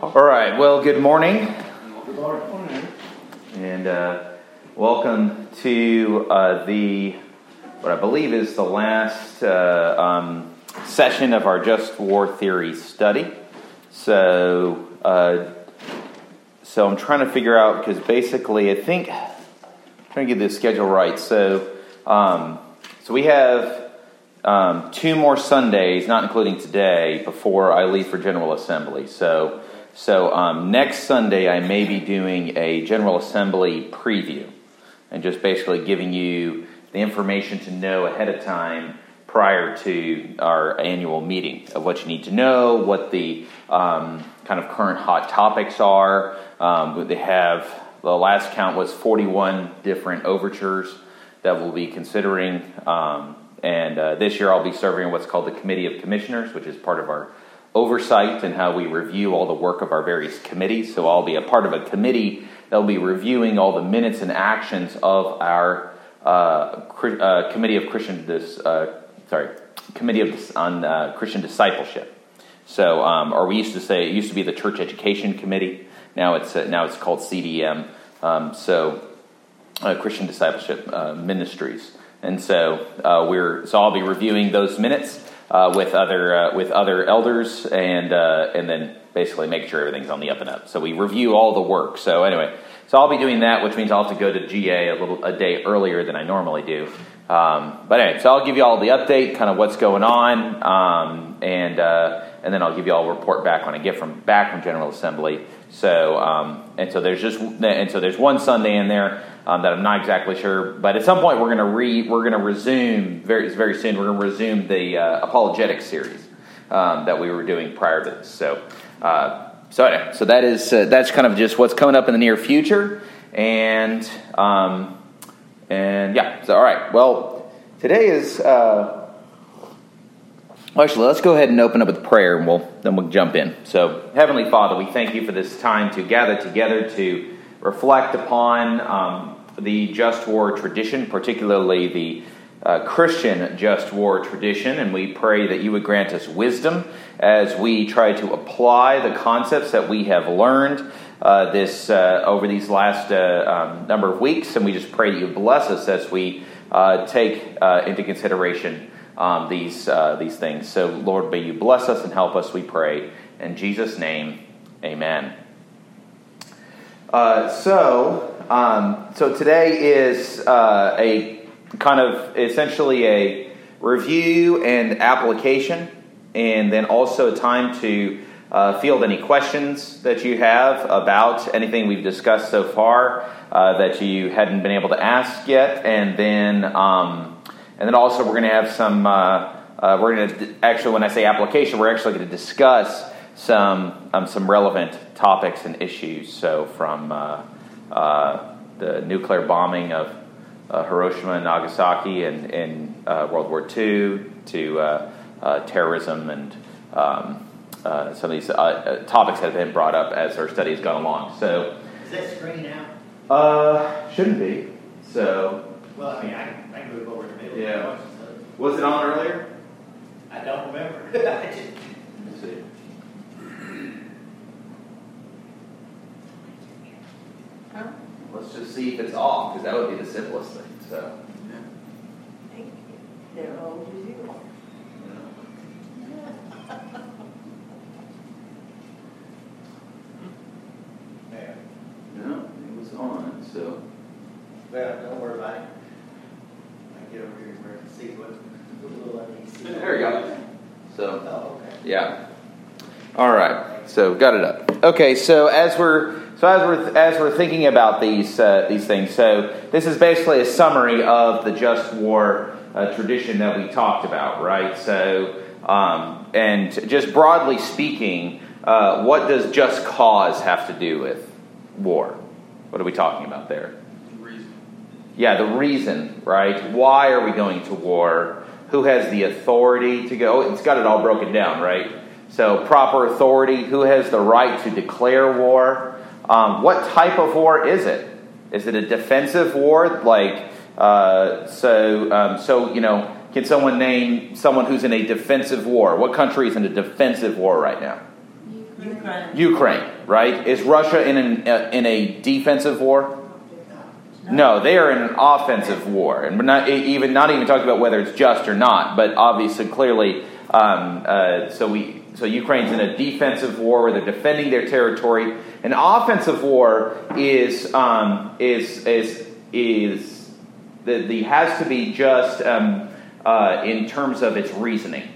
All right. Well, good morning. And uh, welcome to uh, the what I believe is the last uh, um, session of our just war theory study. So, uh, so I'm trying to figure out because basically, I think I'm trying to get the schedule right. So, um, so we have um, two more Sundays, not including today, before I leave for General Assembly. So. So um, next Sunday, I may be doing a General Assembly preview and just basically giving you the information to know ahead of time prior to our annual meeting of what you need to know, what the um, kind of current hot topics are. Um, they have the last count was 41 different overtures that we'll be considering. Um, and uh, this year, I'll be serving what's called the Committee of Commissioners, which is part of our oversight and how we review all the work of our various committees. So I'll be a part of a committee that will be reviewing all the minutes and actions of our uh, uh, committee of Christian dis, uh, sorry committee of on uh, Christian discipleship. So, um, or we used to say it used to be the church education committee. Now it's uh, now it's called CDM. Um, so uh, Christian discipleship ministries. And so we're so I'll be reviewing those minutes uh, with other uh, with other elders, and uh, and then basically make sure everything's on the up and up. So we review all the work. So anyway, so I'll be doing that, which means I'll have to go to GA a little a day earlier than I normally do. Um, but anyway, so I'll give you all the update, kind of what's going on, um, and uh, and then I'll give you all a report back when I get from back from General Assembly. So um, and so there's just and so there's one Sunday in there um, that I'm not exactly sure. But at some point, we're going to re we're going to resume very very soon. We're going to resume the uh, apologetic series um, that we were doing prior to this. So uh, so anyway, so that is uh, that's kind of just what's coming up in the near future, and um, and yeah. So all right. Well, today is. Actually, let's go ahead and open up with prayer, and we'll then we'll jump in. So, Heavenly Father, we thank you for this time to gather together to reflect upon um, the just war tradition, particularly the uh, Christian just war tradition, and we pray that you would grant us wisdom as we try to apply the concepts that we have learned uh, this uh, over these last uh, um, number of weeks, and we just pray that you bless us as we uh, take uh, into consideration um, these these things. So, Lord, may you bless us and help us. We pray in Jesus' name. Amen. so. Um, so today is uh, a kind of essentially a review and application, and then also a time to uh, field any questions that you have about anything we've discussed so far uh, that you hadn't been able to ask yet, and then um, and then also we're going to have some. Uh, uh, we're going to actually, when I say application, we're actually going to discuss some um, some relevant topics and issues. So from uh, uh, the nuclear bombing of uh, Hiroshima and Nagasaki in, in uh, World War II to uh, uh, terrorism and um, some of these topics have been brought up as our study has gone along. So, is that screen out? shouldn't be. So, well, I mean, I, I can move over to the middle. Yeah. Was it on earlier? I don't remember. Let's see. Let's just see if it's off, because that would be the simplest thing. So. They're old as you are. Yeah. No, it was on, so. Well, don't worry about it. I get over here and see what the little see. There you go. So. Oh, okay. Yeah. All right. So got it up. Okay. So as we're so as we're as we're thinking about these uh, these things, so this is basically a summary of the just war uh, tradition that we talked about, right? So um, and just broadly speaking, uh, what does just cause have to do with war? What are we talking about there? Yeah, the reason, right? Why are we going to war? Who has the authority to go? It's got it all broken down, right? So proper authority. Who has the right to declare war? Um, what type of war is it? Is it a defensive war? Like, uh, so, um, so you know, can someone name someone who's in a defensive war? What country is in a defensive war right now? Ukraine. Ukraine. Ukraine, right? Is Russia in an, uh, in a defensive war? No, they are in an offensive war, and we're not even not even talking about whether it's just or not, but obviously, clearly, um, uh, so we so Ukraine's in a defensive war where they're defending their territory. An offensive war is um, is is is the, the has to be just um, uh, in terms of its reasoning.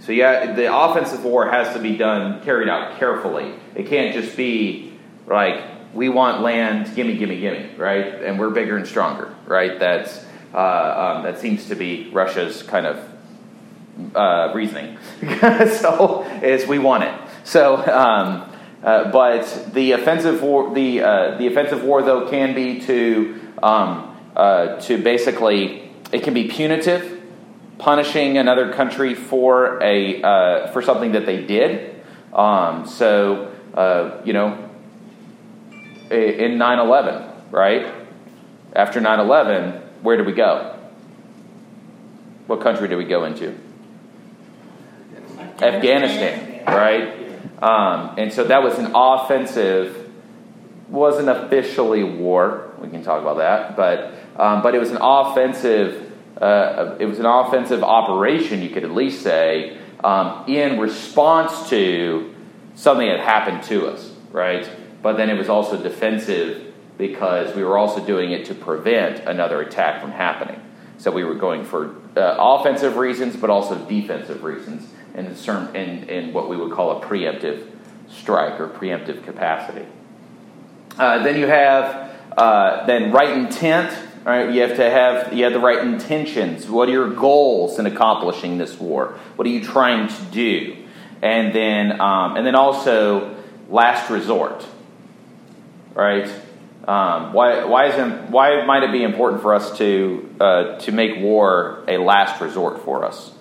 So yeah, the offensive war has to be done carried out carefully. It can't just be like we want land, gimme, gimme, gimme, right? And we're bigger and stronger, right? That's uh, um, that seems to be Russia's kind of uh, reasoning. so is we want it. So, um, uh, but the offensive war, the uh, the offensive war though can be to um, uh, to basically it can be punitive, punishing another country for a uh, for something that they did. Um, so you know in 9 11, right? After 9 11, where did we go? What country did we go into? Afghanistan, right? Um, and so that was an offensive, wasn't officially war. We can talk about that, but um, but it was an offensive. Uh, it was an offensive operation, you could at least say, um, in response to something that happened to us, right? But then it was also defensive because we were also doing it to prevent another attack from happening. So we were going for uh, offensive reasons, but also defensive reasons in, in, in what we would call a preemptive strike or preemptive capacity. Uh, then you have uh, then right intent. Right, you have to have you have the right intentions. What are your goals in accomplishing this war? What are you trying to do? And then um, and then also last resort right? Um, why, why, is it, why might it be important for us to, uh, to make war a last resort for us?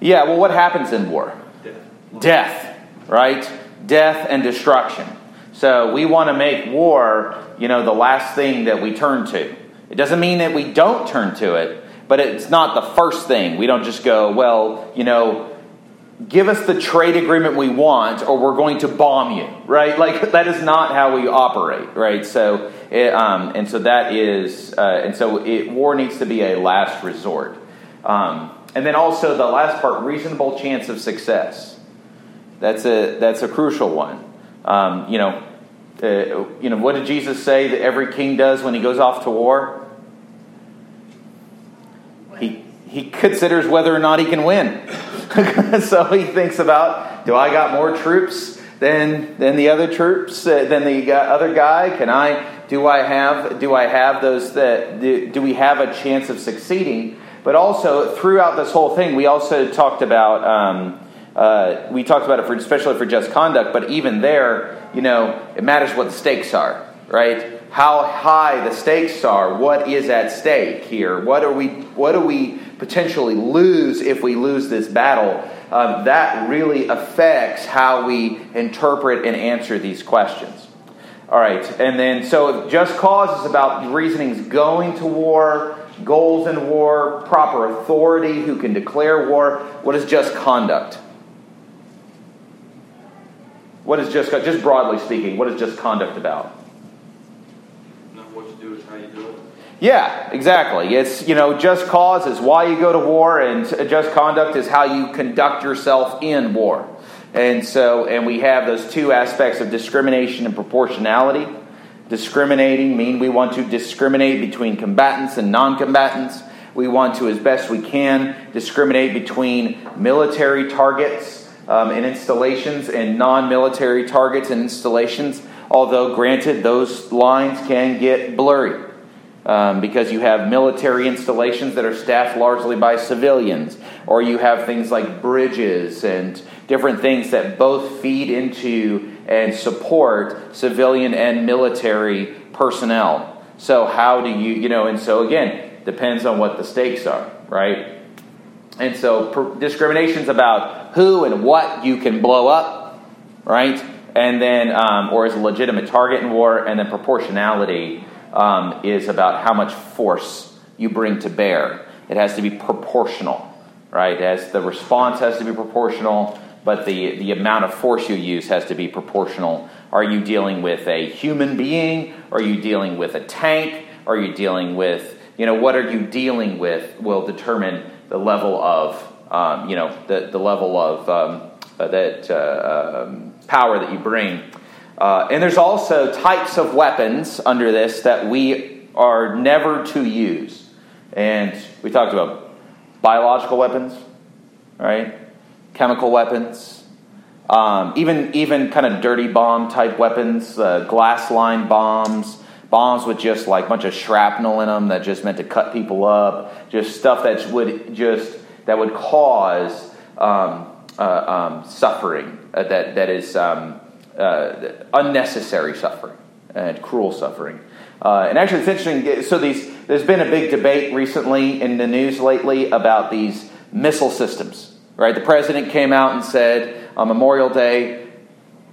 Yeah, well, what happens in war? Death. Death, right? Death and destruction. So we want to make war, you know, the last thing that we turn to. It doesn't mean that we don't turn to it, but it's not the first thing. We don't just go, well, you know, give us the trade agreement we want or we're going to bomb you right? Like that is not how we operate right? So it, um, and so that is uh, and so it, war needs to be a last resort. Um, and then also the last part reasonable chance of success. That's a that's a crucial one. Um, you know uh, you know what did jesus say that every king does when he goes off to war he considers whether or not he can win so he thinks about do I got more troops than than the other troops uh, than the other guy? Can I do I have do I have those that do, do we have a chance of succeeding? But also throughout this whole thing, we also talked about. Um, uh, we talked about it for especially for just conduct, but even there, you know, it matters what the stakes are, right? How high the stakes are, what is at stake here? What are we? What do we potentially lose if we lose this battle, um, that really affects how we interpret and answer these questions. All right, and then so just cause is about reasonings going to war, goals in war, proper authority, who can declare war. What is just conduct? What is just just broadly speaking? What is just conduct about? Yeah, exactly. It's, you know, just cause is why you go to war, and just conduct is how you conduct yourself in war. And so, and we have those two aspects of discrimination and proportionality. Discriminating mean we want to discriminate between combatants and non-combatants. We want to, as best we can, discriminate between military targets um, and installations and non-military targets and installations. Although, granted, those lines can get blurry um, because you have military installations that are staffed largely by civilians, or you have things like bridges and different things that both feed into and support civilian and military personnel. So, how do you, you know, and so again, depends on what the stakes are, right? And so, per- discrimination's about who and what you can blow up, right? And then, um, or is a legitimate target in war, and then proportionality um, is about how much force you bring to bear. It has to be proportional. right? As the response has to be proportional, but the, the amount of force you use has to be proportional. Are you dealing with a human being? Are you dealing with a tank? Are you dealing with, you know, what are you dealing with will determine the level of, um, you know, the, the level of um, that uh, um, power that you bring. Uh, and there's also types of weapons under this that we are never to use. And we talked about biological weapons, right? Chemical weapons, um, even even kind of dirty bomb type weapons, uh, glass line bombs, bombs with just like a bunch of shrapnel in them that just meant to cut people up, just stuff that would just that would cause um, uh, um, suffering uh, that that is um, uh, unnecessary suffering and cruel suffering. Uh, and actually, it's interesting. So these there's been a big debate recently in the news lately about these missile systems. Right, the president came out and said on Memorial Day,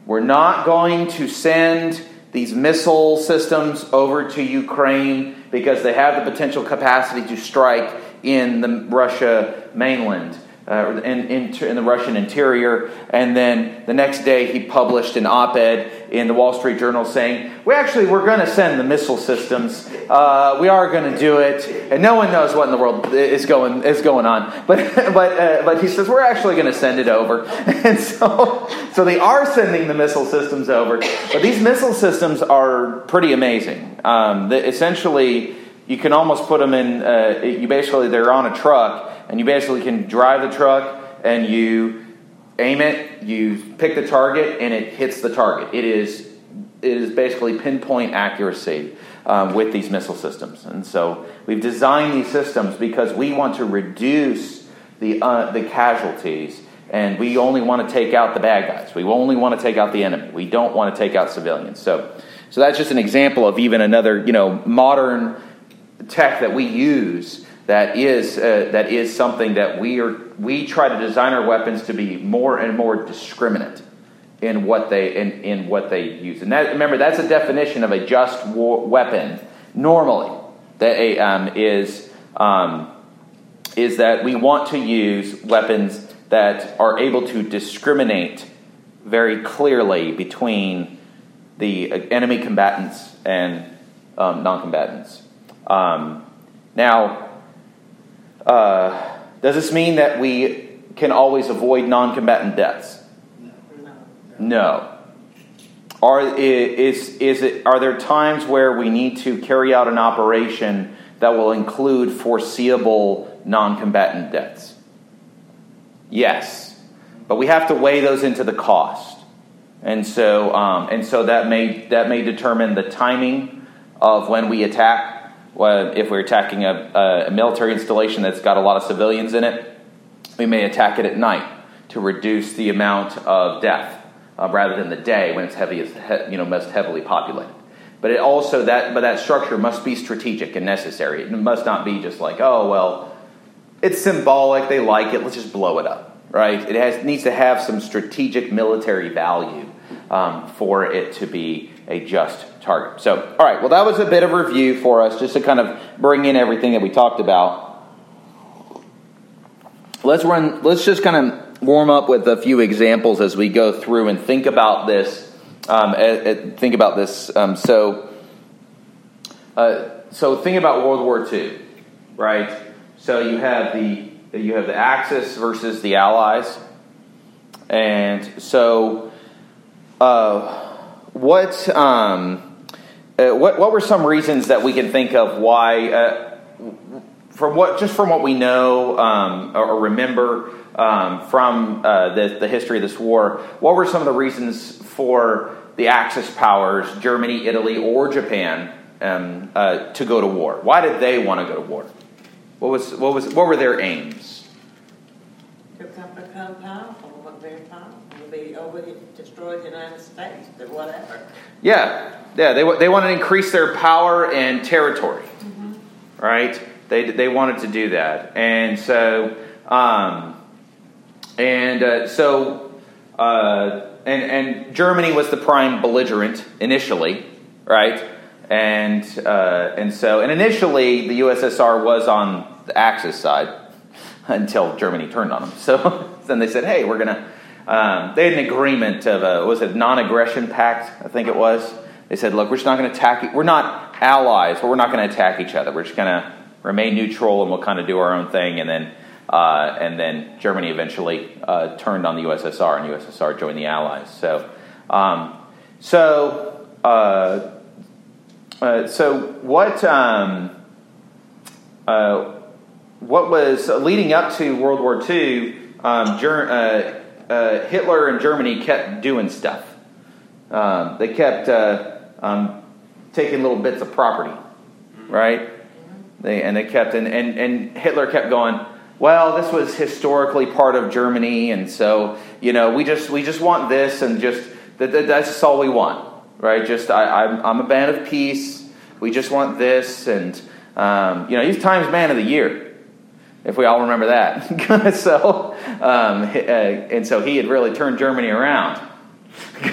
"We're not going to send." these missile systems over to Ukraine because they have the potential capacity to strike in the Russia mainland uh, in, in, in, the Russian interior. And then the next day, he published an op ed in the Wall Street Journal saying, We actually, we're going to send the missile systems. Uh, we are going to do it. And no one knows what in the world is going, is going on. But, but, uh, but he says, We're actually going to send it over. And so, so they are sending the missile systems over. But these missile systems are pretty amazing. Um, the, essentially, you can almost put them in, uh, you basically, they're on a truck and you basically can drive the truck and you aim it, you pick the target, and it hits the target. It is it is basically pinpoint accuracy um, with these missile systems, and so we've designed these systems because we want to reduce the uh, the casualties. And we only want to take out the bad guys. We only want to take out the enemy. We don't want to take out civilians. So, so that's just an example of even another, you know, modern tech that we use that is, uh, that is something that we, are, we try to design our weapons to be more and more discriminate in what they, in, in what they use. And that, remember, that's a definition of a just war weapon normally that a, um, is, um, is that we want to use weapons that are able to discriminate very clearly between the enemy combatants and um, non combatants. Um, now, uh, does this mean that we can always avoid non combatant deaths? No. Are, is, is it, are there times where we need to carry out an operation that will include foreseeable non combatant deaths? Yes. But we have to weigh those into the cost. And so, um, and so that, may, that may determine the timing of when we attack if we're attacking a, a, military installation that's got a lot of civilians in it, we may attack it at night to reduce the amount of death uh, rather than the day when it's heavy, you know, most heavily populated. But it also that but that structure must be strategic and necessary. It must not be just like oh well, it's symbolic. They like it. Let's just blow it up, right? It has needs to have some strategic military value um, for it to be a just target. So, all right, well, that was a bit of review for us just to kind of bring in everything that we talked about. Let's run, let's just kind of warm up with a few examples as we go through and think about this. Um, think about this. Um, so, uh, so think about World War II, right? So you have the you have the Axis versus the Allies, and so uh, what um, uh, what, what were some reasons that we can think of why, uh, from what just from what we know um, or, remember um, from uh, the, the history of this war, what were some of the reasons for the Axis powers, Germany, Italy, or Japan, um, uh, to go to war? Why did they want to go to war? What was what was what were their aims? To become powerful, what very powerful, to be over destroy the United States, or whatever. Yeah, yeah, they, they wanted to increase their power and territory, mm-hmm. right? They, they wanted to do that. And so, um, and uh, so, uh, and, and Germany was the prime belligerent initially, right? And, uh, and so, and initially the USSR was on the Axis side. until Germany turned on them. So then they said, hey, we're going to. Um, they had an agreement of a was it non-aggression pact? I think it was. They said, look, we're just not going to attack. We're not allies, but we're not going to attack each other. We're just going to remain neutral, and we'll kind of do our own thing. And then uh, and then Germany eventually uh, turned on the USSR, and USSR joined the Allies. So um, so uh, uh so what? Um, uh, what was leading up to World War II, um, Ger- uh, Hitler and Germany kept doing stuff. Um, they kept um, taking little bits of property, right? They, and they kept, and, and, and Hitler kept going, well, this was historically part of Germany, and so, you know, we just, we just want this, and just, that, that, that's just all we want, right? Just, I, I'm, I'm a man of peace. We just want this, and, um, you know, he's Times Man of the Year if we all remember that. so, um, uh, and so he had really turned Germany around.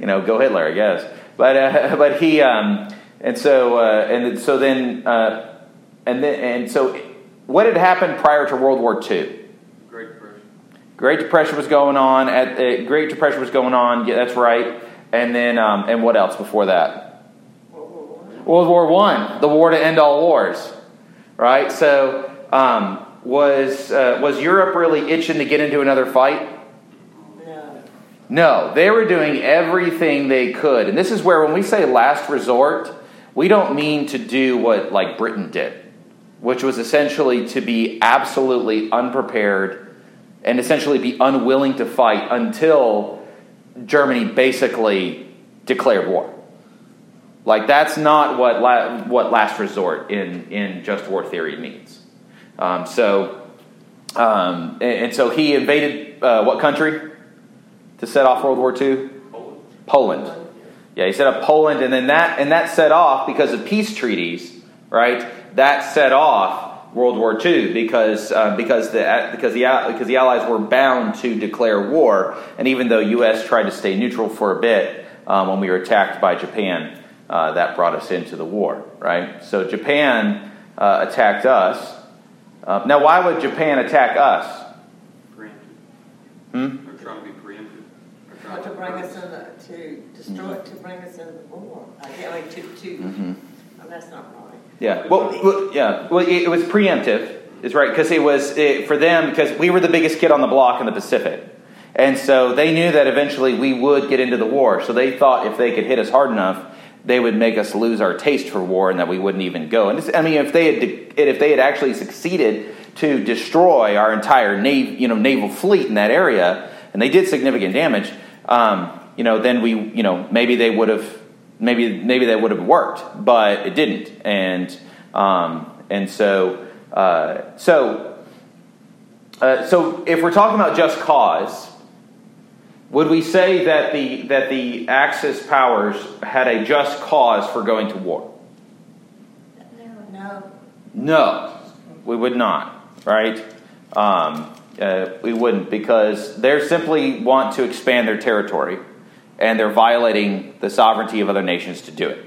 you know, go Hitler, I guess. But uh, but he um, and so uh, and so then uh, and then and so what had happened prior to World War II? Great Depression. Great Depression was going on. At uh, Great Depression was going on. Yeah, that's right. And then um, and what else before that? World War One, the war to end all wars, right? So um, was, uh, was Europe really itching to get into another fight? No. They were doing everything they could. And this is where, when we say last resort, we don't mean to do what like Britain did, which was essentially to be absolutely unprepared and essentially be unwilling to fight until Germany basically declared war. Like that's not what la- what last resort in in just war theory means. Um, so, um, and, and, so he invaded uh, what country to set off World War II? Poland. Poland. Yeah, he set up Poland, and then that and that set off because of peace treaties, right? That set off World War II because uh, because the because the because the Allies were bound to declare war, and even though U.S. tried to stay neutral for a bit um, when we were attacked by Japan, uh, that brought us into the war, right? So Japan uh, attacked us, uh, now, why would Japan attack us? Hmm? They're trying to be preemptive. They're Or trying to bring us in, the- to destroy, it, to bring us into the war. I mean, to, to, Mm-hmm. oh, that's not right. Yeah. Well, well, yeah. Well, it, it was preemptive. Is right because it was it, for them because we were the biggest kid on the block in the Pacific, and so they knew that eventually we would get into the war. So they thought if they could hit us hard enough, they would make us lose our taste for war and that we wouldn't even go. And I mean, if they had if they had actually succeeded to destroy our entire nav- you know naval fleet in that area, and they did significant damage, um, you know, then we you know maybe they would have maybe maybe they would have worked, but it didn't, and um, and so uh, so. Uh, so, if we're talking about just cause, would we say that the, that the Axis powers had a just cause for going to war? No. No, we would not, right? Um, uh, we wouldn't because they simply want to expand their territory and they're violating the sovereignty of other nations to do it.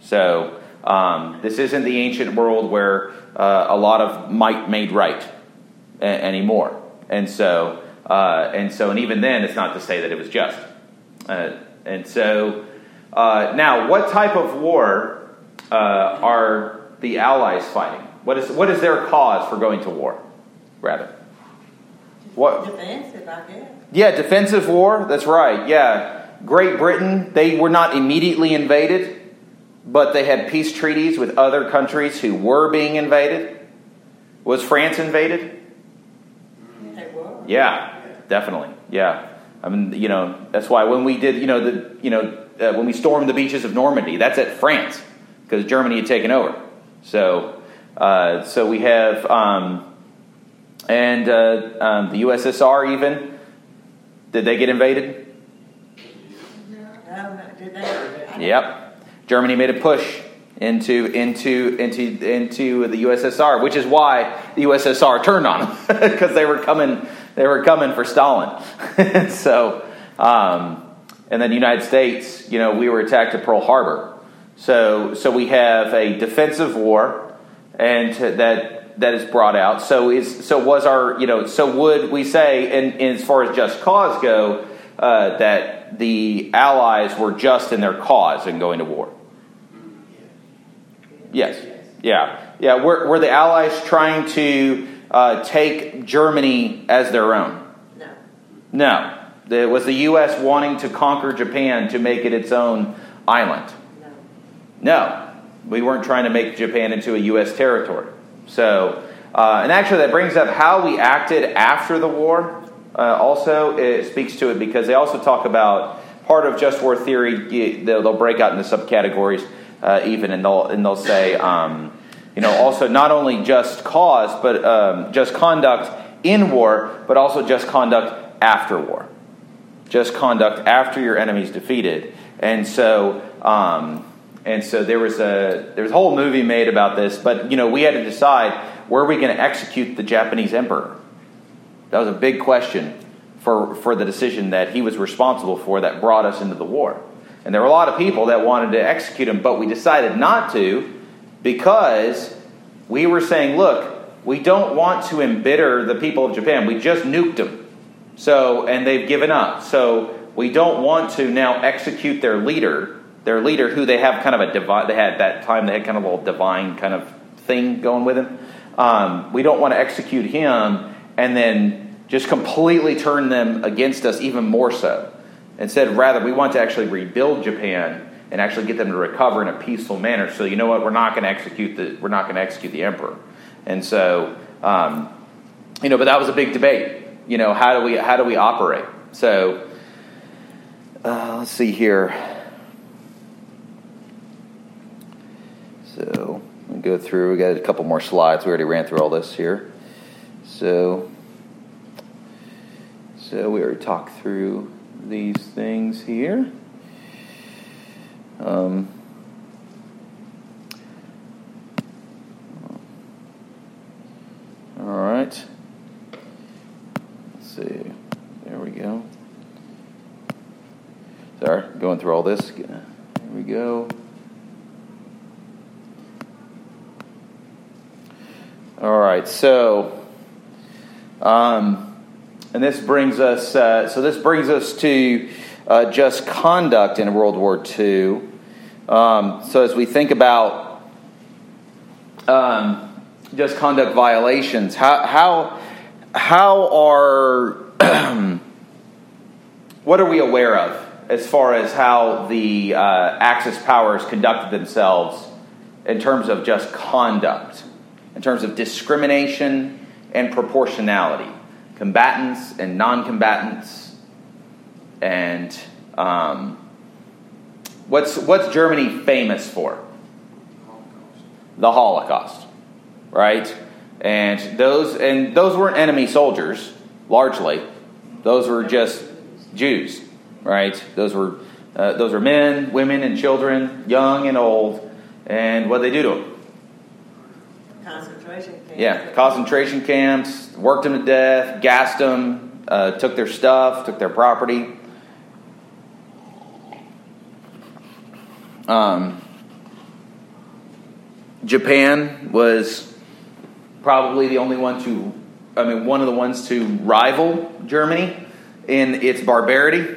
So, um, this isn't the ancient world where uh, a lot of might made right a- anymore. And so, uh, and so, and even then, it's not to say that it was just. Uh, and so, uh, now, what type of war are the Allies fighting? What is what is their cause for going to war? Rather, what? Defensive, I guess. Yeah, defensive war. That's right. Yeah, Great Britain. They were not immediately invaded, but they had peace treaties with other countries who were being invaded. Was France invaded? They were. Yeah, definitely. Yeah. I mean, you know, that's why when we did, you know, the, you know, uh, when we stormed the beaches of Normandy, that's at France because Germany had taken over. So, uh, so we have, um, and uh, um, the USSR even. Did they get invaded? No, no, did they? Yep. Germany made a push into into into into the USSR, which is why the USSR turned on them because they were coming they were coming for Stalin. so, um, and then the United States, you know, we were attacked at Pearl Harbor. So so we have a defensive war, and that that is brought out. So is so was our you know so would we say in, in as far as just cause go uh, that the Allies were just in their cause in going to war? Yes. Yeah. Yeah. Were, were the Allies trying to uh, take Germany as their own? No. No. The, was the U.S. wanting to conquer Japan to make it its own island? No. No. We weren't trying to make Japan into a U.S. territory. So, uh, and actually, that brings up how we acted after the war. Uh, also, it speaks to it because they also talk about part of just war theory. They'll, break out into subcategories uh, even, and they'll and they'll say, um, you know, also not only just cause, but um, just conduct in war, but also just conduct after war, just conduct after your enemy's defeated. And so, um, and so there was a there was a whole movie made about this, but you know, we had to decide where are we going to execute the Japanese emperor. That was a big question for for the decision that he was responsible for that brought us into the war. And there were a lot of people that wanted to execute him, but we decided not to because we were saying, look, we don't want to embitter the people of Japan. We just nuked them. So, and they've given up. So, we don't want to now execute their leader, their leader who they have kind of a divine, they had that time, they had kind of a little divine kind of thing going with him. Um, we don't want to execute him and then just completely turn them against us even more so. Instead, rather, we want to actually rebuild Japan and actually get them to recover in a peaceful manner. So you know what? We're not going to execute the we're not going to execute the emperor. And so, um, you know, but that was a big debate. You know, how do we how do we operate? So uh, let's see here. So we go through. We got a couple more slides. We already ran through all this here. So so we already talked through these things here. Um, all right. Let's see. There we go. Sorry, going through all this. There we go. All right, so, um, and this brings us. Uh, so this brings us to uh, just conduct in World War II. Um, so as we think about um, just conduct violations, how how how are what are we aware of as far as how the uh, Axis powers conducted themselves in terms of just conduct, in terms of discrimination and proportionality, combatants and non-combatants, and um, what's what's Germany famous for? The Holocaust, right? And those and those weren't enemy soldiers largely; those were just Jews, right? Those were uh, those were men, women, and children, young and old. And what they do to them? Camps. Yeah, concentration camps, worked them to death, gassed them, uh, took their stuff, took their property. Um, Japan was probably the only one to, I mean, one of the ones to rival Germany in its barbarity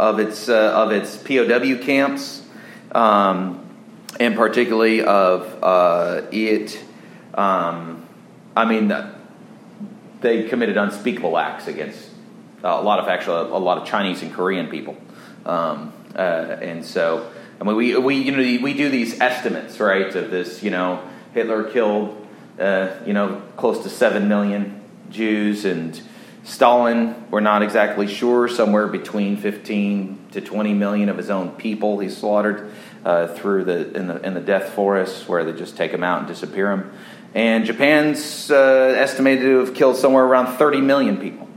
of its uh, of its POW camps, um, and particularly of uh, it. Um, I mean, they committed unspeakable acts against a lot of actually a lot of Chinese and Korean people, um, uh, and so I mean we we you know we do these estimates right of this you know Hitler killed uh, you know close to seven million Jews and Stalin we're not exactly sure somewhere between fifteen to twenty million of his own people he slaughtered uh, through the in the in the death forests where they just take them out and disappear them. And Japan's uh, estimated to have killed somewhere around 30 million people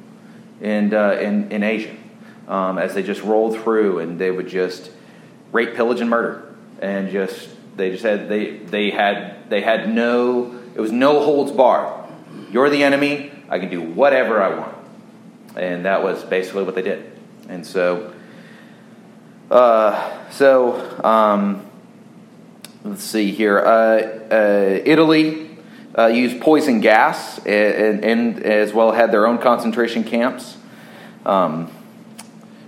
in, uh, in, in Asia um, as they just rolled through and they would just rape, pillage, and murder. And just, they just had, they, they had, they had no, it was no holds barred. You're the enemy, I can do whatever I want. And that was basically what they did. And so, uh, so, um, let's see here. Uh, uh, Italy uh, used poison gas and, and, as well had their own concentration camps. Um,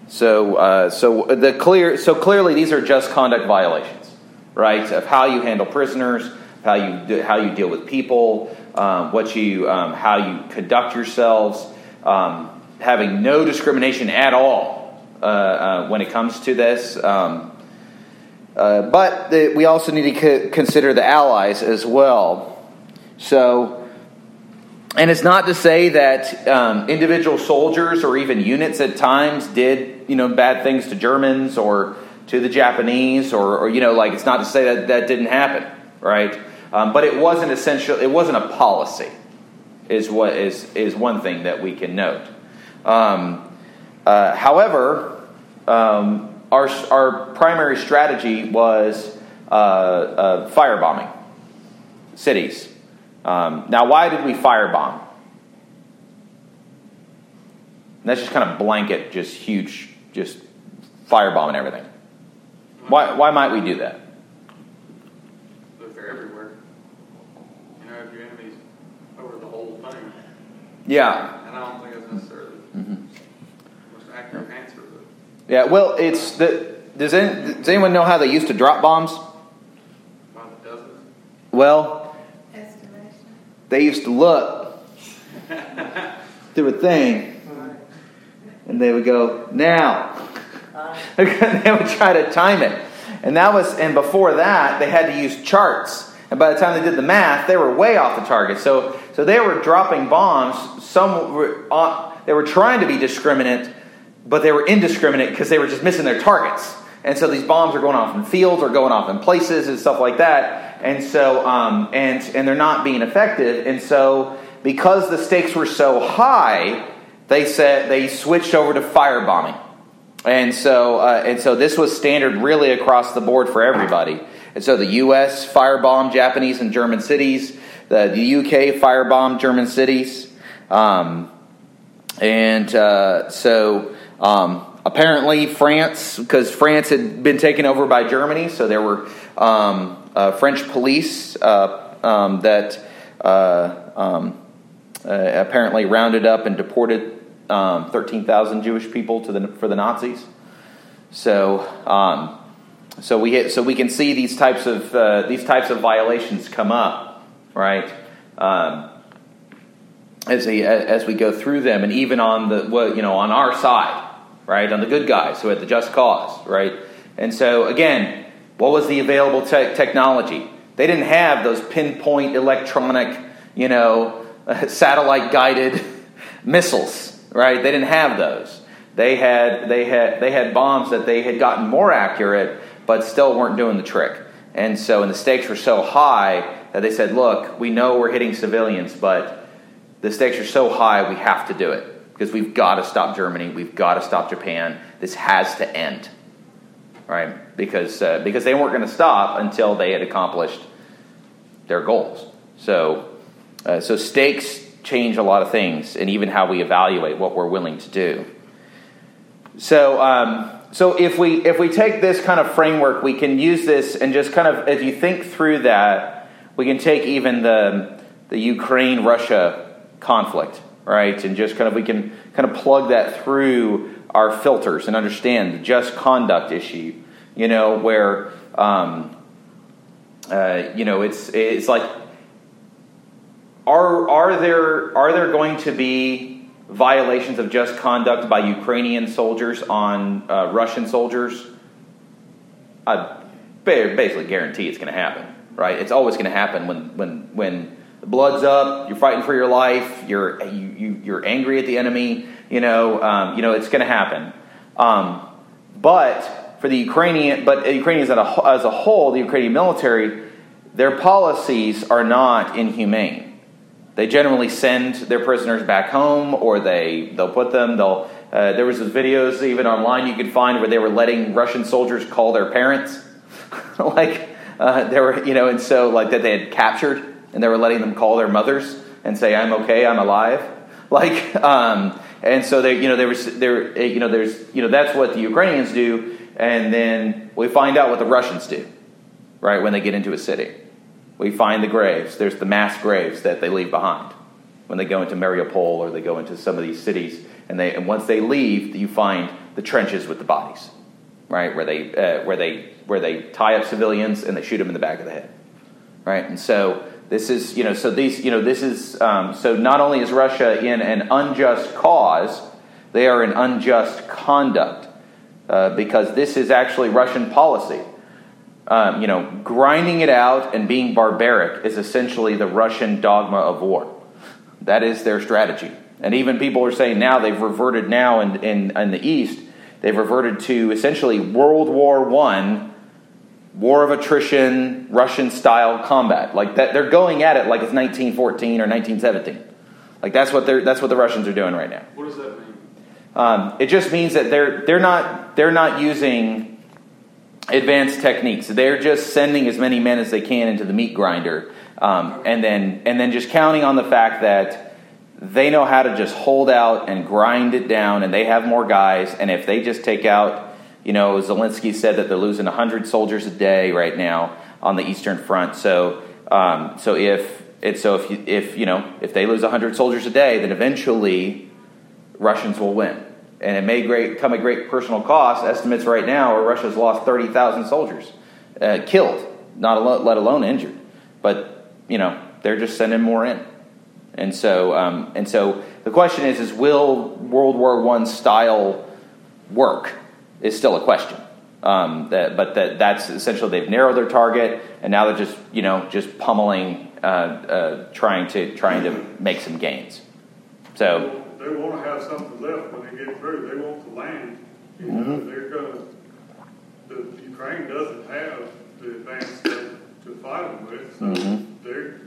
so, uh, so the clear, so clearly these are just conduct violations, right? Of how you handle prisoners, how you do, how you deal with people, um, what you, um, how you conduct yourselves, um, having no discrimination at all uh, uh, when it comes to this. Um, uh, but the, we also need to consider the allies as well. So, and it's not to say that um, individual soldiers or even units at times did, you know, bad things to Germans or to the Japanese, or, or you know, like it's not to say that that didn't happen, right? Um, but it wasn't essential. It wasn't a policy, is what is is one thing that we can note. Um, uh, however, um, our our primary strategy was uh, uh, firebombing cities. Um, now, why did we firebomb? That's just kind of blanket, just huge, just firebombing everything. Why, why might we do that? Look, they're everywhere. You know, if your enemy's over the whole thing. Yeah. And I don't think that's necessarily Mm-hmm. the most accurate answer. But Yeah, well, it's the. Does, any, does anyone know how they used to drop bombs? by the dozens. Well. They used to look through a thing, and they would go now. Uh, they would try to time it, and that was. And before that, they had to use charts. And by the time they did the math, they were way off the target. So, so they were dropping bombs. Some were on, they were trying to be discriminate, but they were indiscriminate because they were just missing their targets. And so these bombs are going off in fields or going off in places and stuff like that. And so, um, and and they're not being effective. And so, because the stakes were so high, they said they switched over to firebombing. And so, uh, and so this was standard really across the board for everybody. And so the U.S. firebombed Japanese and German cities. The, the U.K. firebombed German cities. Um, and uh, so um, apparently France, because France had been taken over by Germany, so there were um, French police uh, um, that uh, um, uh, apparently rounded up and deported um, 13,000 Jewish people to the, for the Nazis. So, um, so we hit, so we can see these types of uh, these types of violations come up, right? As they, as we go through them, and even on the well, you know on our side, right, on the good guys who had the just cause, right. And so again, what was the available te- technology? They didn't have those pinpoint electronic, you know, satellite guided missiles, right? They didn't have those. They had they had they had bombs that they had gotten more accurate, but still weren't doing the trick. And so, and the stakes were so high that they said, "Look, we know we're hitting civilians, but the stakes are so high, we have to do it because we've got to stop Germany, we've got to stop Japan. This has to end, right? Because uh, because they weren't going to stop until they had accomplished their goals. So, uh, so stakes change a lot of things, and even how we evaluate what we're willing to do. So, um, so if we if we take this kind of framework, we can use this and just kind of, if you think through that, we can take even the the Ukraine Russia conflict, right, and just kind of we can kind of plug that through our filters and understand the just conduct issue. You know where. Um, uh, you know, it's it's like are are there are there going to be violations of just conduct by Ukrainian soldiers on uh, Russian soldiers? I basically guarantee it's going to happen, right? It's always going to happen when when when the blood's up, you're fighting for your life, you're you, you you're angry at the enemy, you know, um, you know it's going to happen. Um, but for the Ukrainian, but Ukrainians as a, as a whole, the Ukrainian military, their policies are not inhumane. They generally send their prisoners back home, or they they'll put them. They'll uh, there was videos even online you could find where they were letting Russian soldiers call their parents, like uh, they were you know, and so like that they had captured, and they were letting them call their mothers and say, "I'm okay, I'm alive," like. Um, and so they, you know, there was there, you know, there's, you know, that's what the Ukrainians do, and then we find out what the Russians do, right, when they get into a city. we find the graves. There's the mass graves that they leave behind when they go into Mariupol or they go into some of these cities. And, they, and once they leave, you find the trenches with the bodies, right? Where they, uh, where, they, where they tie up civilians and they shoot them in the back of the head, right? And so this is, you know, so these, you know, this is, um, so not only is Russia in an unjust cause, they are in unjust conduct uh, because this is actually Russian policy. Um, you know, grinding it out and being barbaric is essentially the Russian dogma of war. That is their strategy. And even people are saying now they've reverted now in, in, in the East, they've reverted to essentially World War One, war of attrition, Russian style combat. Like that, they're going at it like it's 1914 or 1917. Like that's what they're that's what the Russians are doing right now. What does that mean? Um, it just means that they're they're not they're not using advanced techniques. They're just sending as many men as they can into the meat grinder, um, and then and then just counting on the fact that they know how to just hold out and grind it down, and they have more guys. And if they just take out, you know, Zelensky said that they're losing hundred soldiers a day right now on the Eastern Front. So um, so if so if you, if you know if they lose hundred soldiers a day, then eventually Russians will win. And it may great, come at great personal cost. Estimates right now are Russia's lost 30,000 soldiers uh, killed, not alone, let alone injured. But, you know, they're just sending more in. And so, um, and so the question is, is will World War I style work is still a question. Um, that, but that, that's essentially they've narrowed their target, and now they're just, you know, just pummeling, uh, uh, trying to trying to make some gains. So They want to have something left when they get through. They want the land. You know, Mm-hmm. they're gonna, the Ukraine doesn't have the advanced stuff to fight them with, so Mhm. they're,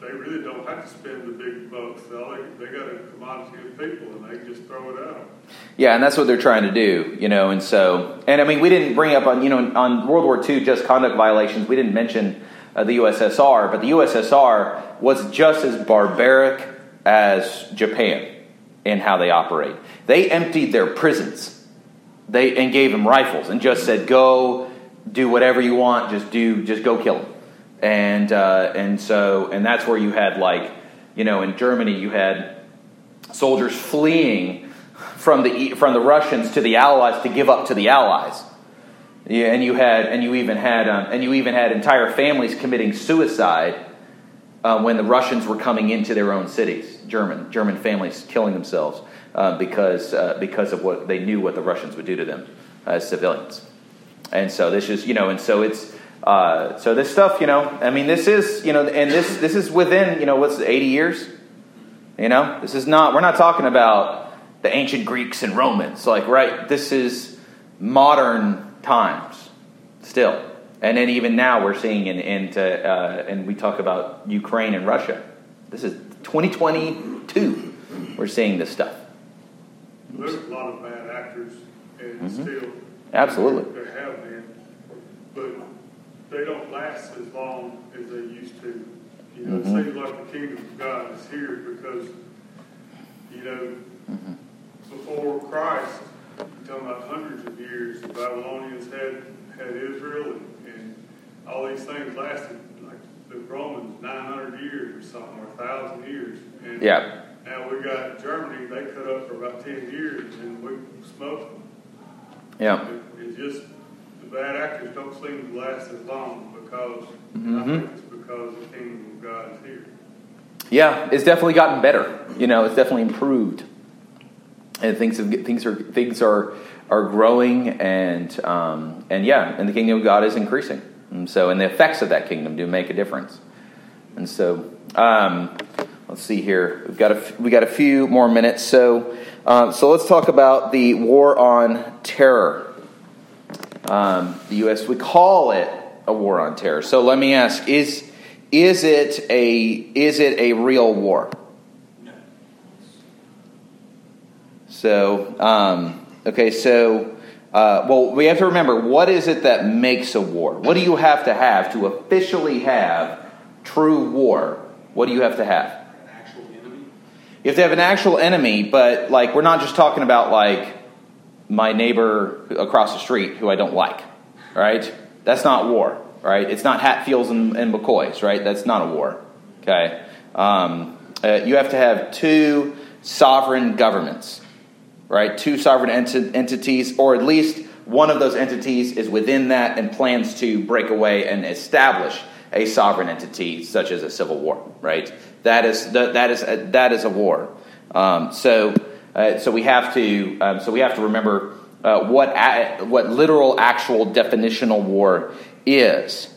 they really don't have to spend the big bucks. They, they got a commodity of people and they just throw it out. Yeah, and that's what they're trying to do, you know. And so, and I mean, we didn't bring up on you know on World War II just conduct violations. We didn't mention uh, the USSR, but the USSR was just as barbaric as Japan in how they operate. They emptied their prisons, they and gave them rifles and just said, "Go do whatever you want. Just do, just go kill them." And uh, and so, and that's where you had like, you know, in Germany, you had soldiers fleeing from the from the Russians to the Allies to give up to the Allies. Yeah, and you had and you even had um, and you even had entire families committing suicide uh, when the Russians were coming into their own cities. German German families killing themselves uh, because uh, because of what they knew what the Russians would do to them as civilians. And so this is you know and so it's uh, so this stuff you know I mean this is you know and this this is within you know what's 80 years. You know this is not we're not talking about the ancient Greeks and Romans like right this is modern times still. And then even now we're seeing in, into, uh, and we talk about Ukraine and Russia. This is 2022. We're seeing this stuff. There's a lot of bad actors and Mhm. still. Absolutely. There have been, but they don't last as long as they used to. You know, it Mhm. seems like the kingdom of God is here because, you know, Mm-hmm. before Christ, you're talking about hundreds of years, the Babylonians had, had Israel and all these things lasted like the Romans nine hundred years or something, or a thousand years. And Yeah. Now we got Germany, they cut up for about ten years and we smoked them. Yeah. It- It's just, the bad actors don't seem to last as long because, I Mhm. think it's because the kingdom of God is here. Yeah, it's definitely gotten better. You know, it's definitely improved. And things have, things are things are are growing, and um, and yeah, and the kingdom of God is increasing. And so, and the effects of that kingdom do make a difference. And so, um, let's see here. We've got a we got a few more minutes. So, uh, so let's talk about the war on terror. Um, the U.S. we call it a war on terror. So let me ask: is is it a is it a real war? So, um, okay, so, uh, well, we have to remember what is it that makes a war? What do you have to have to officially have true war? What do you have to have? You have to have an actual enemy, but like we're not just talking about like my neighbor across the street who I don't like, right? That's not war. right? It's not Hatfields and, and McCoys, right? That's not a war, okay? Um, uh, you have to have two sovereign governments, right? Two sovereign ent- entities, or at least one of those entities is within that and plans to break away and establish a sovereign entity, such as a civil war, right? That is that, that is a, that is a war. Um, so uh, so we have to um, so we have to remember uh, what a, what literal actual definitional war is.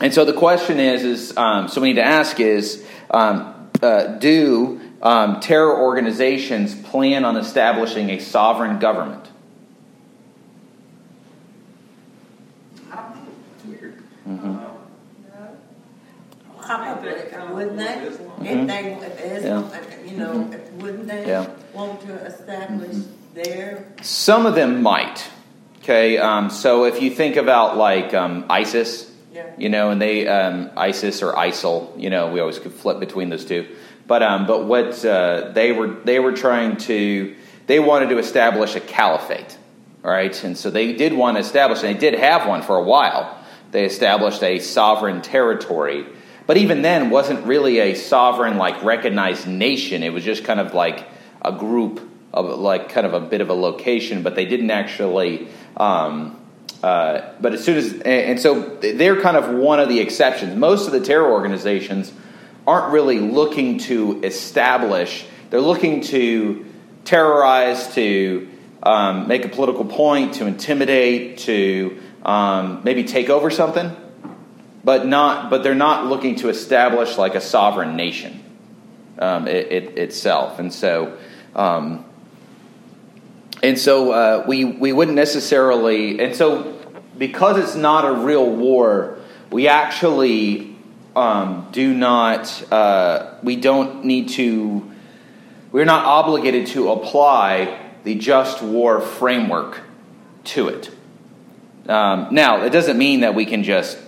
And so the question is is um, so we need to ask is um, uh, do um, terror organizations plan on establishing a sovereign government? I don't know. It's weird. Probably, wouldn't they? If Mhm. they, if Yeah. you know, wouldn't they Yeah. want to establish their, Some of them might. Okay, um, so if you think about like um, ISIS, yeah. you know, and they um, ISIS or ISIL, you know, we always could flip between those two. But um, but what uh, they were they were trying to they wanted to establish a caliphate, right? and so they did want to establish, and they did have one for a while. They established a sovereign territory, but even then wasn't really a sovereign like recognized nation. It was just kind of like a group of like kind of a bit of a location, but they didn't actually. Um, uh, but as soon as and and so they're kind of one of the exceptions. Most of the terror organizations aren't really looking to establish. They're looking to terrorize, to um, make a political point, to intimidate, to um, maybe take over something, but not. But they're not looking to establish like a sovereign nation um, it, it, itself. And so. Um, and so uh, we we wouldn't necessarily, and so because it's not a real war, we actually um, do not, uh, we don't need to, we're not obligated to apply the just war framework to it. Um, now, it doesn't mean that we can just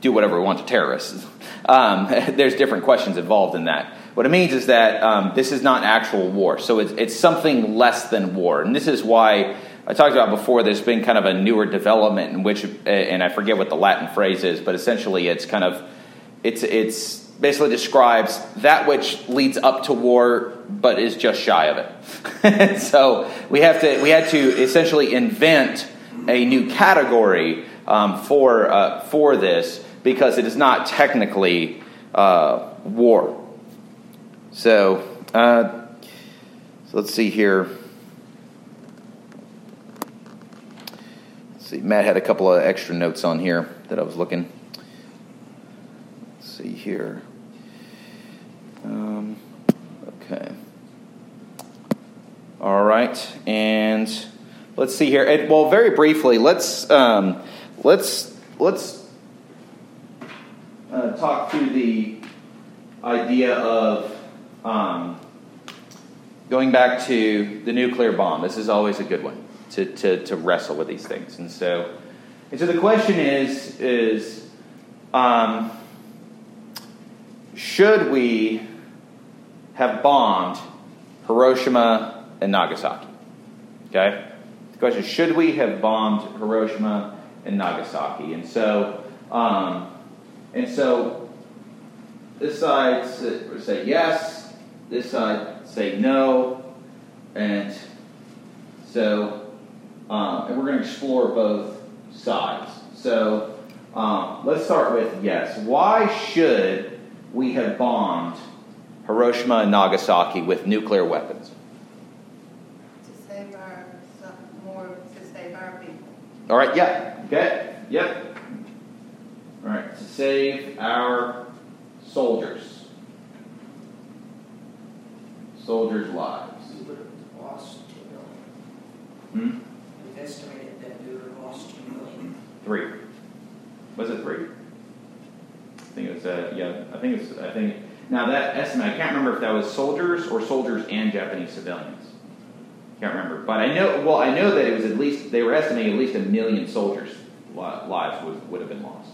do whatever we want to terrorists. Um, there's different questions involved in that. What it means is that um, this is not actual war, so it's, it's something less than war. And this is why I talked about before there's been kind of a newer development in which, and I forget what the Latin phrase is, but essentially it's kind of, it's, it's basically describes that which leads up to war but is just shy of it. so we have to, we had to essentially invent a new category um, for, uh, for this because it is not technically uh, war. So, uh, so let's see here. Let's see, Matt had a couple of extra notes on here that I was looking. See here. Um, okay. All right, and let's see here. And, well, very briefly, let's um, let's let's uh, talk through the idea of um, going back to the nuclear bomb. This is always a good one to, to, to wrestle with these things. And so, and so the question is, is um, should we have bombed Hiroshima and Nagasaki? Okay? The question is, should we have bombed Hiroshima and Nagasaki? And so, um, and so this side say, yes, this side say no, and so, um, and we're going to explore both sides. So, um, let's start with yes. Why should we have bombed Hiroshima and Nagasaki with nuclear weapons? To save our, more, to save our people. All right, yeah, okay, yep. All right, to save our soldiers. Soldiers' lives. We would have lost two million. Hmm? We've estimated that we would have lost two million. Three. Was it three? Think it was. Uh, yeah, I think it's. I think now that estimate. I can't remember if that was soldiers or soldiers and Japanese civilians. Can't remember, but I know. Well, I know that it was at least they were estimating at least a million soldiers' lives would, would have been lost.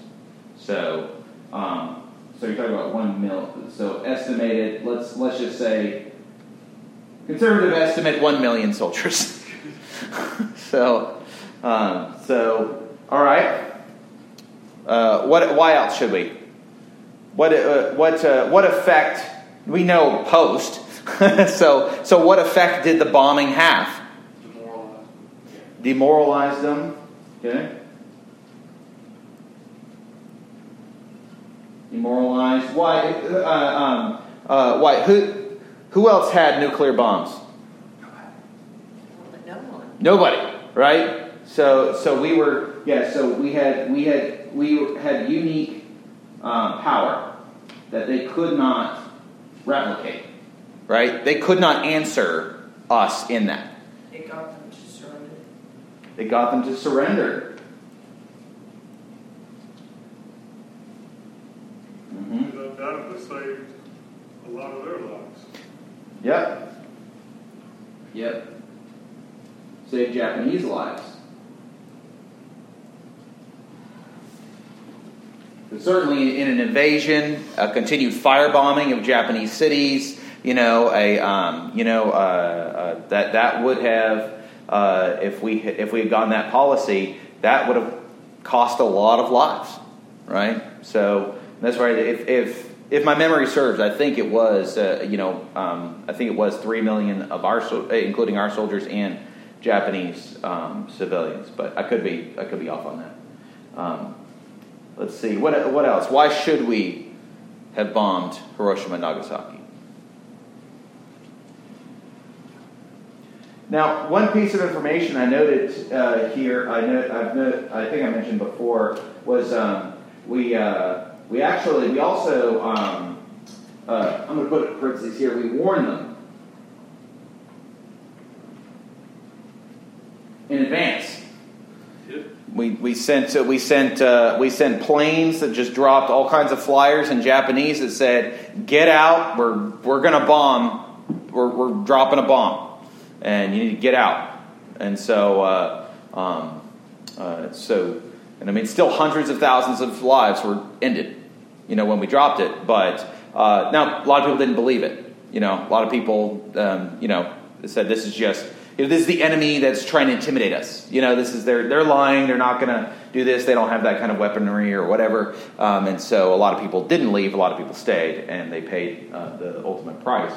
So, um, so you're talking about one mil. So estimated. Let's let's just say conservative estimate one million soldiers. so, um, so all right. uh, what? Why else should we? What? Uh, what? Uh, what effect? We know post. so, so what effect did the bombing have? Demoralized. Demoralized them. Okay. Demoralized. Why? Uh, um, uh, why? Who? Who else had nuclear bombs? But no one. Nobody, right? So, so we were, yeah. So we had, we had, we had unique um, power that they could not replicate, right? They could not answer us in that. It got them to surrender. They got them to surrender. hmm It undoubtedly saved a lot of their lives. Yep. Yep. Saved Japanese lives. But certainly, in an invasion, a continued firebombing of Japanese cities, you know, a um, you know uh, uh, that that would have, uh, if we if we had gone that policy, that would have cost a lot of lives, right? So that's right. If if if my memory serves, I think it was uh, you know um, I think it was three million of our sol- including our soldiers and Japanese um, civilians, but I could be I could be off on that. Let's see what what else? Why should we have bombed Hiroshima and Nagasaki? Now, one piece of information I noted uh, here, I know, I've noted, I think I mentioned before, was um, we uh, we actually we also um, uh, I'm going to put it parentheses here. We warned them in advance. We sent uh, we sent uh, we sent planes that just dropped all kinds of flyers in Japanese that said, "Get out! We're we're gonna bomb. We're we're dropping a bomb, and you need to get out." And so uh, um, uh, so and I mean, still hundreds of thousands of lives were ended, you know, when we dropped it. But uh, now a lot of people didn't believe it. You know, a lot of people, um, you know, said this is just you know, this is the enemy that's trying to intimidate us. You know, this is they're they're lying. They're not going to do this. They don't have that kind of weaponry or whatever. Um, and so a lot of people didn't leave. A lot of people stayed, and they paid uh, the ultimate price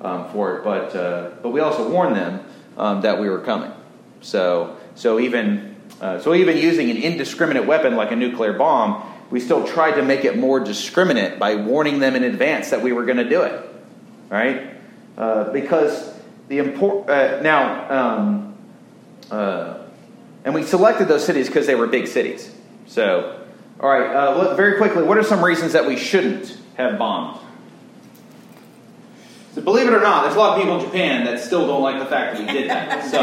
um, for it. But uh, but we also warned them um, that we were coming. So so even uh, so even using an indiscriminate weapon like a nuclear bomb, we still tried to make it more discriminate by warning them in advance that we were going to do it, right? Uh, because the import uh, now, um, uh, and we selected those cities because they were big cities. So, all right, uh, look, very quickly, what are some reasons that we shouldn't have bombed? So, believe it or not, there's a lot of people in Japan that still don't like the fact that we did that. So,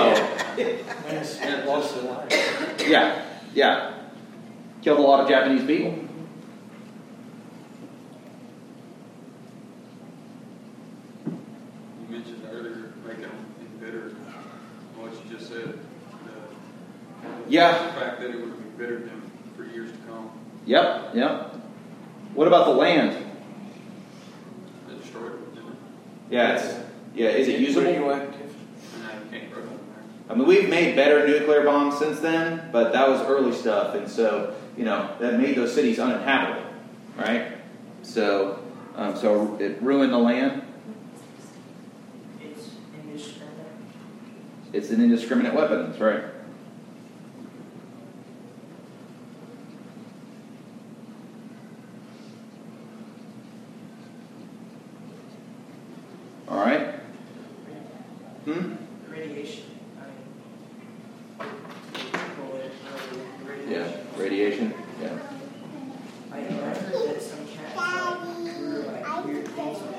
Yes, and lost their lives. yeah, yeah, killed a lot of Japanese people. You mentioned earlier making them embittered. What you just said. The, Yeah. The fact that it would have embittered them for years to come. Yep, yep. What about the land? They destroyed it, didn't Yeah, it's yeah. Is it usable? Radioactive. they? And now you can't grow them I mean, we've made better nuclear bombs since then, but that was early stuff, and so you know that made those cities uninhabitable, right? So, um, so it ruined the land. It's indiscriminate. It's an indiscriminate weapon. That's right. All right. Hmm. Radiation. I mean, people that know Yeah. radiation. Radiation. Yeah. I, I heard that some cats grew like weird things on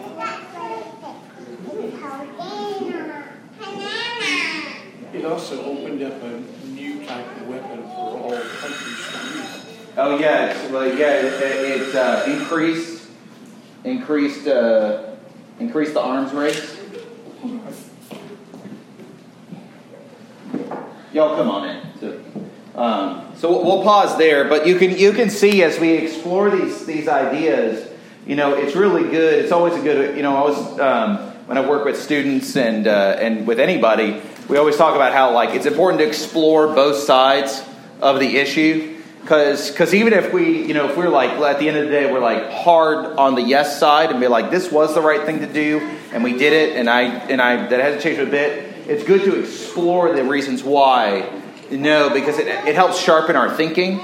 It also opened up a new type of weapon for all countries to use. Oh yeah, it's, yeah, it, it, it uh, increased increased uh, increased the arms race. Y'all come on in. So, um, so we'll, we'll pause there, but you can you can see as we explore these these ideas, you know, it's really good. It's always a good, you know, I always um, when I work with students and uh, and with anybody, we always talk about how like it's important to explore both sides of the issue Because even if we, you know, if we're like, at the end of the day, we're like hard on the yes side and be like, this was the right thing to do, and we did it, and I, and I, that hasn't changed a bit, it's good to explore the reasons why. No, because it, it helps sharpen our thinking,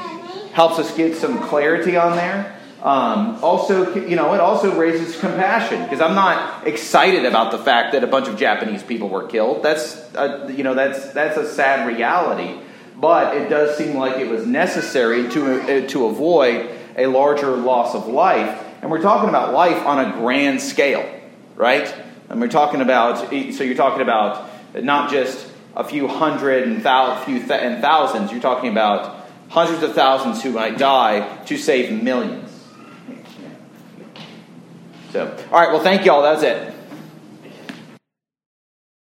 helps us get some clarity on there. Um, also, you know, it also raises compassion because I'm not excited about the fact that a bunch of Japanese people were killed. That's, a, you know, that's that's a sad reality. But it does seem like it was necessary to uh, to avoid a larger loss of life. And we're talking about life on a grand scale, right? And we're talking about so you're talking about not just a few hundred and thou, few th- and thousands. You're talking about hundreds of thousands who might die to save millions. So, all right. Well, thank you all. That's it.